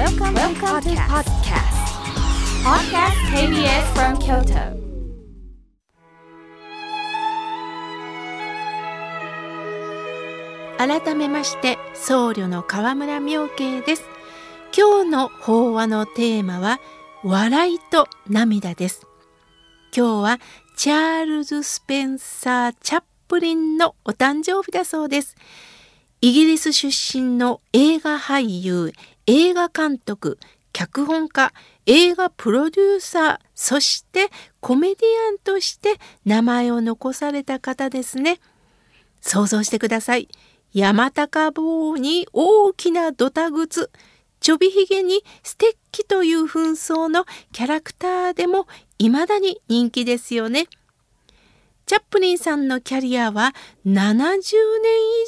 Welcome, Welcome to podcast. Podcast KBS from Kyoto. 改めまして僧侶の河村明慶です今日の法話のテーマは笑いと涙です今日はチャールズ・スペンサー・チャップリンのお誕生日だそうですイギリス出身の映画俳優映画監督脚本家映画プロデューサーそしてコメディアンとして名前を残された方ですね想像してください山高帽に大きなドタ靴、ちょびひげにステッキという紛争のキャラクターでも未だに人気ですよね。チャップリンさんのキャリアは70年以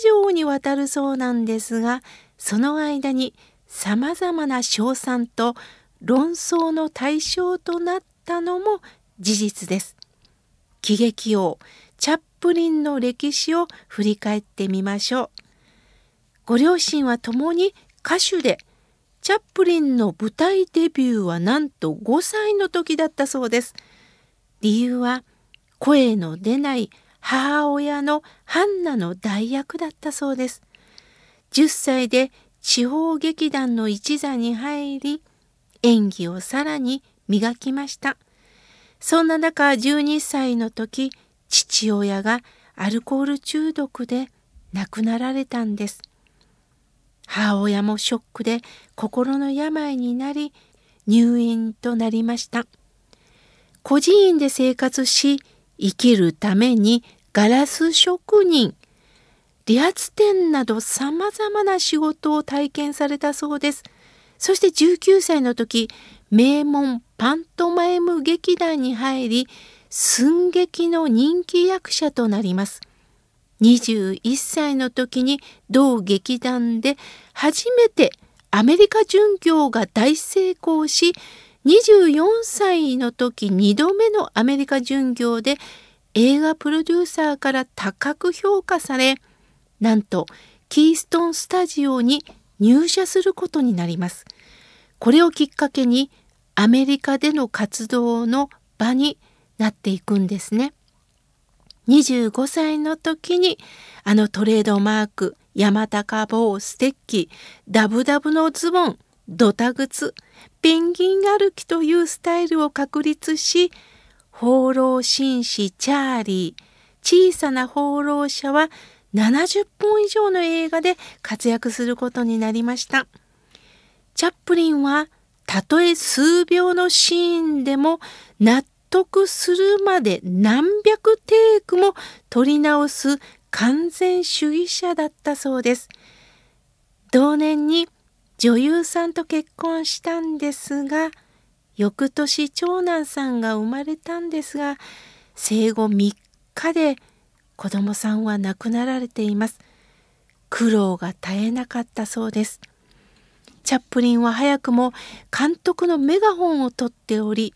上にわたるそうなんですが、その間に様々な賞賛と論争の対象となったのも事実です。喜劇王チャップリンの歴史を振り返ってみましょう。ご両親は共に歌手で、チャップリンの舞台デビューはなんと5歳の時だったそうです。理由は声の出ない母親のハンナの代役だったそうです。10歳で地方劇団の一座に入り、演技をさらに磨きました。そんな中12歳の時、父親がアルコール中毒で亡くなられたんです。母親もショックで心の病になり入院となりました。孤児院で生活し生きるためにガラス職人理髪店など様々な仕事を体験されたそうです。そして19歳の時名門パントマイム劇団に入り寸劇の人気役者となります。21歳の時に同劇団で初めてアメリカ巡業が大成功し24歳の時2度目のアメリカ巡業で映画プロデューサーから高く評価されなんとキーストンスタジオに入社することになります。これをきっかけにアメリカでの活動の場になっていくんですね。25歳の時にあのトレードマーク山高帽ステッキダブダブのズボンドタ靴ペンギン歩きというスタイルを確立し放浪紳士チャーリー小さな放浪者は70本以上の映画で活躍することになりました。チャップリンはたとえ数秒のシーンでも納得するまで何百テイクも撮り直す完全主義者だったそうです。同年に女優さんと結婚したんですが翌年長男さんが生まれたんですが生後3日で子供さんは亡くなられています。苦労が絶えなかったそうです。チャップリンは早くも監督のメガホンを取っており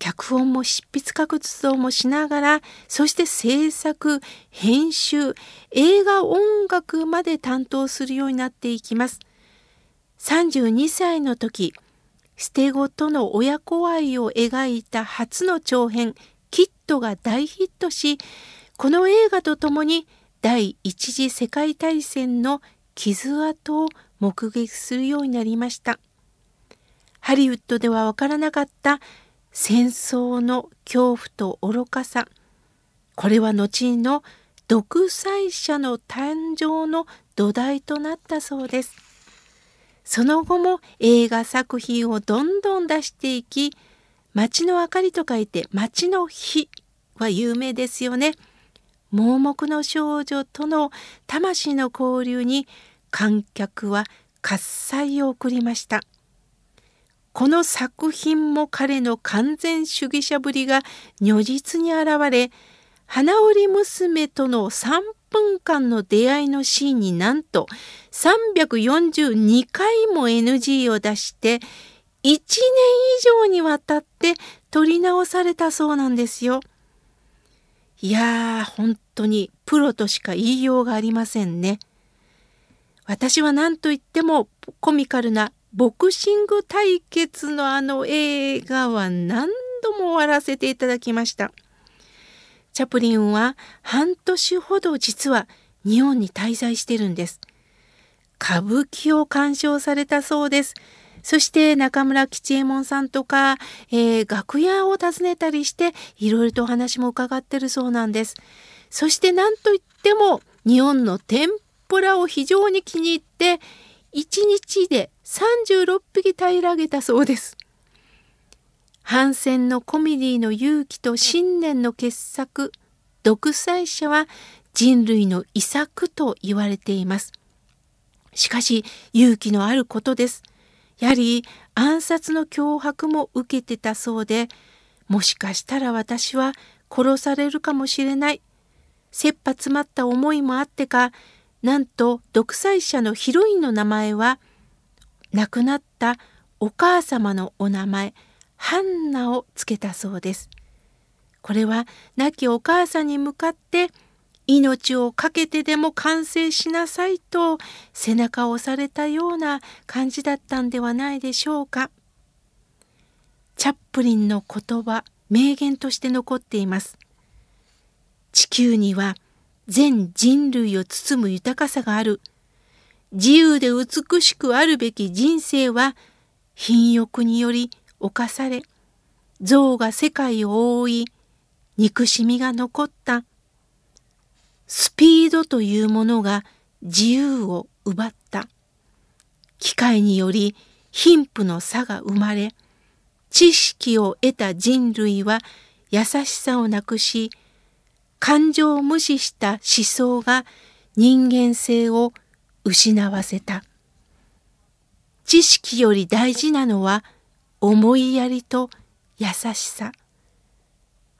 脚本も執筆活動もしながらそして制作編集映画音楽まで担当するようになっていきます32歳の時捨て子との親子愛を描いた初の長編「キット」が大ヒットしこの映画とともに第一次世界大戦の傷跡を目撃するようになりました。ハリウッドではわからなかった戦争の恐怖と愚かさ。これは後の独裁者の誕生の土台となったそうです。その後も映画作品をどんどん出していき街の明かりと書いて街の火は有名ですよね。盲目の少女との魂の交流に観客は喝采を送りましたこの作品も彼の完全主義者ぶりが如実に現れ花織娘との3分間の出会いのシーンになんと342回も NG を出して1年以上にわたって撮り直されたそうなんですよ。いやー本当にプロとしか言いようがありませんね。私は何と言ってもコミカルなボクシング対決のあの映画は何度も終わらせていただきました。チャプリンは半年ほど実は日本に滞在してるんです。歌舞伎を鑑賞されたそうです。そして中村吉右衛門さんとか、えー、楽屋を訪ねたりしていろいろとお話も伺ってるそうなんです。そして何といっても日本の天ぷらを非常に気に入って1日で36匹平らげたそうです。反戦のコメディの勇気と信念の傑作独裁者は人類の遺作と言われています。しかし勇気のあることです。やはり暗殺の脅迫も受けてたそうでもしかしたら私は殺されるかもしれない切羽詰まった思いもあってかなんと独裁者のヒロインの名前は亡くなったお母様のお名前ハンナをつけたそうです。これは亡きお母さんに向かって命を懸けてでも完成しなさいと背中を押されたような感じだったんではないでしょうか。チャップリンの言葉名言として残っています。地球には全人類を包む豊かさがある。自由で美しくあるべき人生は貧欲により侵され象が世界を覆い憎しみが残ったスピードというものが自由を奪った機械により貧富の差が生まれ知識を得た人類は優しさをなくし感情を無視した思想が人間性を失わせた知識より大事なのは思いやりと優しさ。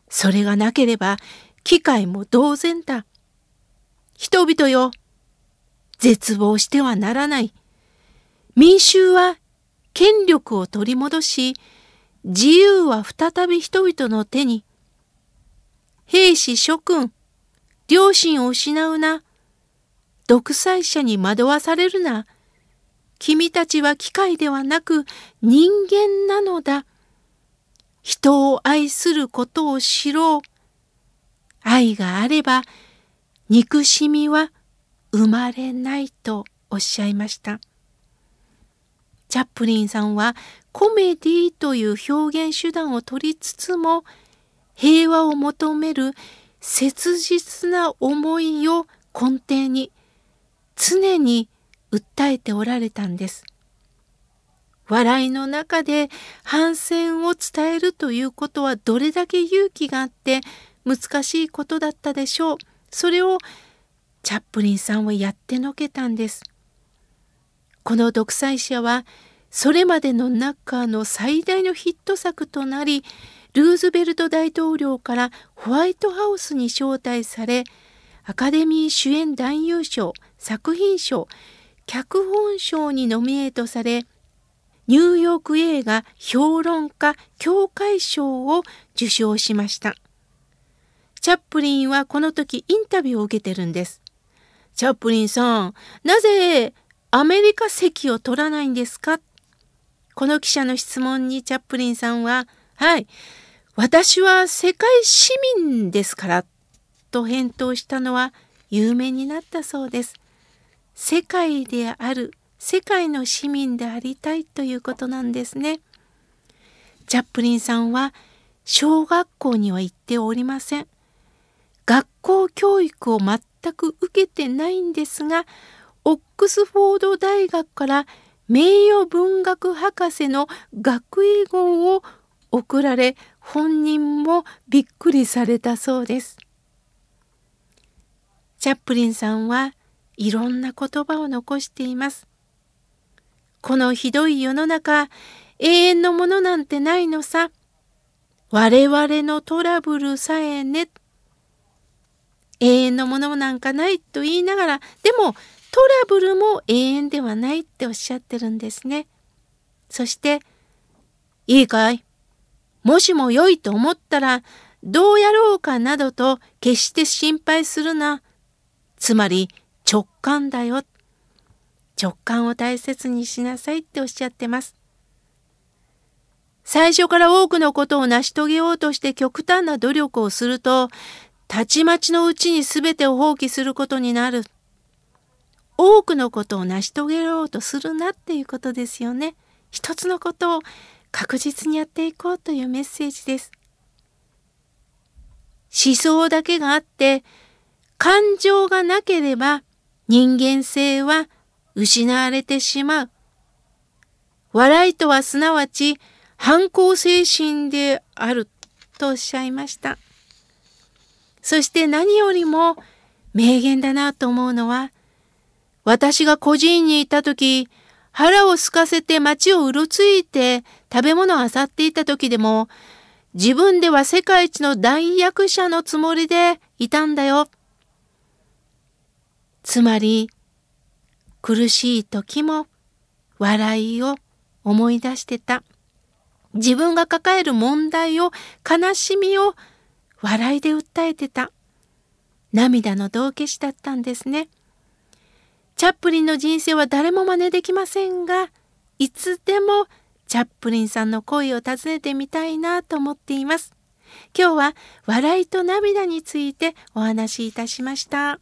それがなければ機械も同然だ。人々よ、絶望してはならない。民衆は権力を取り戻し、自由は再び人々の手に。兵士諸君、良心を失うな。独裁者に惑わされるな。君たちは機械ではなく人間なのだ。人を愛することを知ろう。愛があれば憎しみは生まれないとおっしゃいました。チャップリンさんはコメディという表現手段を取りつつも平和を求める切実な思いを根底に常に訴えておられたんです。笑いの中で反戦を伝えるということはどれだけ勇気があって難しいことだったでしょう。それをチャップリンさんはやってのけたんです。この独裁者はそれまでの中の最大のヒット作となりルーズベルト大統領からホワイトハウスに招待されアカデミー主演男優賞作品賞脚本賞にノミネートされニューヨーク映画評論家協会賞を受賞しました。チャップリンはこの時インタビューを受けてるんです。チャップリンさん、なぜアメリカ席を取らないんですか？この記者の質問にチャップリンさんは、はい、私は世界市民ですから、と返答したのは有名になったそうです。世界である世界の市民でありたいということなんですね。チャップリンさんは小学校には行っておりません。学校教育を全く受けてないんですがオックスフォード大学から名誉文学博士の学位号を贈られ本人もびっくりされたそうです。チャップリンさんはいろんな言葉を残しています。このひどい世の中、永遠のものなんてないのさ。我々のトラブルさえね。永遠のものなんかないと言いながら、でもトラブルも永遠ではないっておっしゃってるんですね。そして、いいかい？もしも良いと思ったら、どうやろうかなどと決して心配するな。つまり直感だよ。直感を大切にしなさいっておっしゃってます。最初から多くのことを成し遂げようとして極端な努力をすると、たちまちのうちに全てを放棄することになる。多くのことを成し遂げようとするなっていうことですよね。一つのことを確実にやっていこうというメッセージです。思想だけがあって、感情がなければ人間性は失われてしまう。笑いとはすなわち反抗精神であるとおっしゃいました。そして何よりも名言だなと思うのは、私が孤児院にいた時、腹を空かせて街をうろついて食べ物を漁っていた時でも、自分では世界一の大役者のつもりでいたんだよ。つまり、苦しい時も笑いを思い出してた。自分が抱える問題を、悲しみを笑いで訴えてた。涙の道化師だったんですね。チャップリンの人生は誰も真似できませんが、いつでもチャップリンさんの恋を訪ねてみたいなと思っています。今日は笑いと涙についてお話しいたしました。